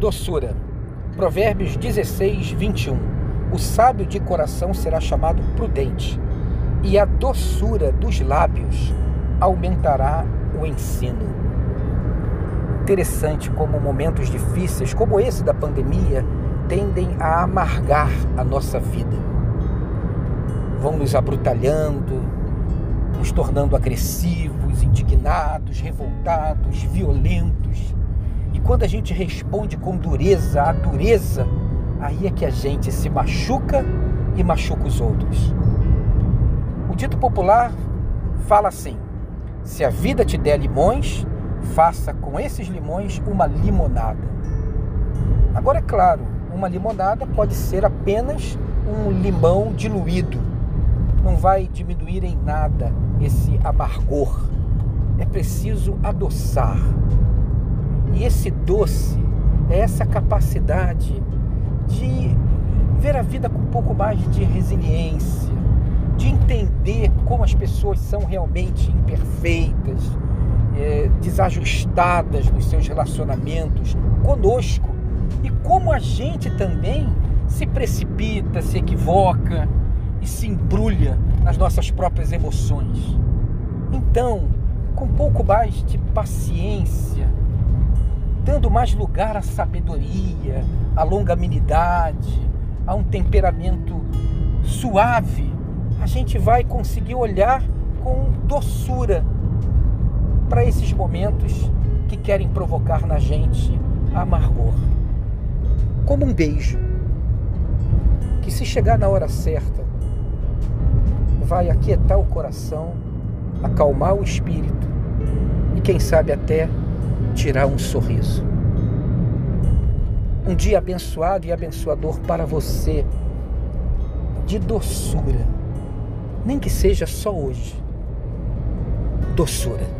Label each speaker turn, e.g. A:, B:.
A: Doçura. Provérbios 16, 21. O sábio de coração será chamado prudente, e a doçura dos lábios aumentará o ensino. Interessante como momentos difíceis, como esse da pandemia, tendem a amargar a nossa vida. Vão nos abrutalhando, nos tornando agressivos, indignados, revoltados, violentos. E quando a gente responde com dureza à dureza, aí é que a gente se machuca e machuca os outros. O dito popular fala assim: se a vida te der limões, faça com esses limões uma limonada. Agora, é claro, uma limonada pode ser apenas um limão diluído. Não vai diminuir em nada esse amargor. É preciso adoçar. E esse doce é essa capacidade de ver a vida com um pouco mais de resiliência, de entender como as pessoas são realmente imperfeitas, é, desajustadas nos seus relacionamentos conosco e como a gente também se precipita, se equivoca e se embrulha nas nossas próprias emoções. Então, com um pouco mais de paciência, dando mais lugar à sabedoria, à longanimidade, a um temperamento suave, a gente vai conseguir olhar com doçura para esses momentos que querem provocar na gente amargor. Como um beijo, que se chegar na hora certa, vai aquietar o coração, acalmar o espírito e, quem sabe, até tirar um sorriso. Um dia abençoado e abençoador para você, de doçura, nem que seja só hoje. Doçura.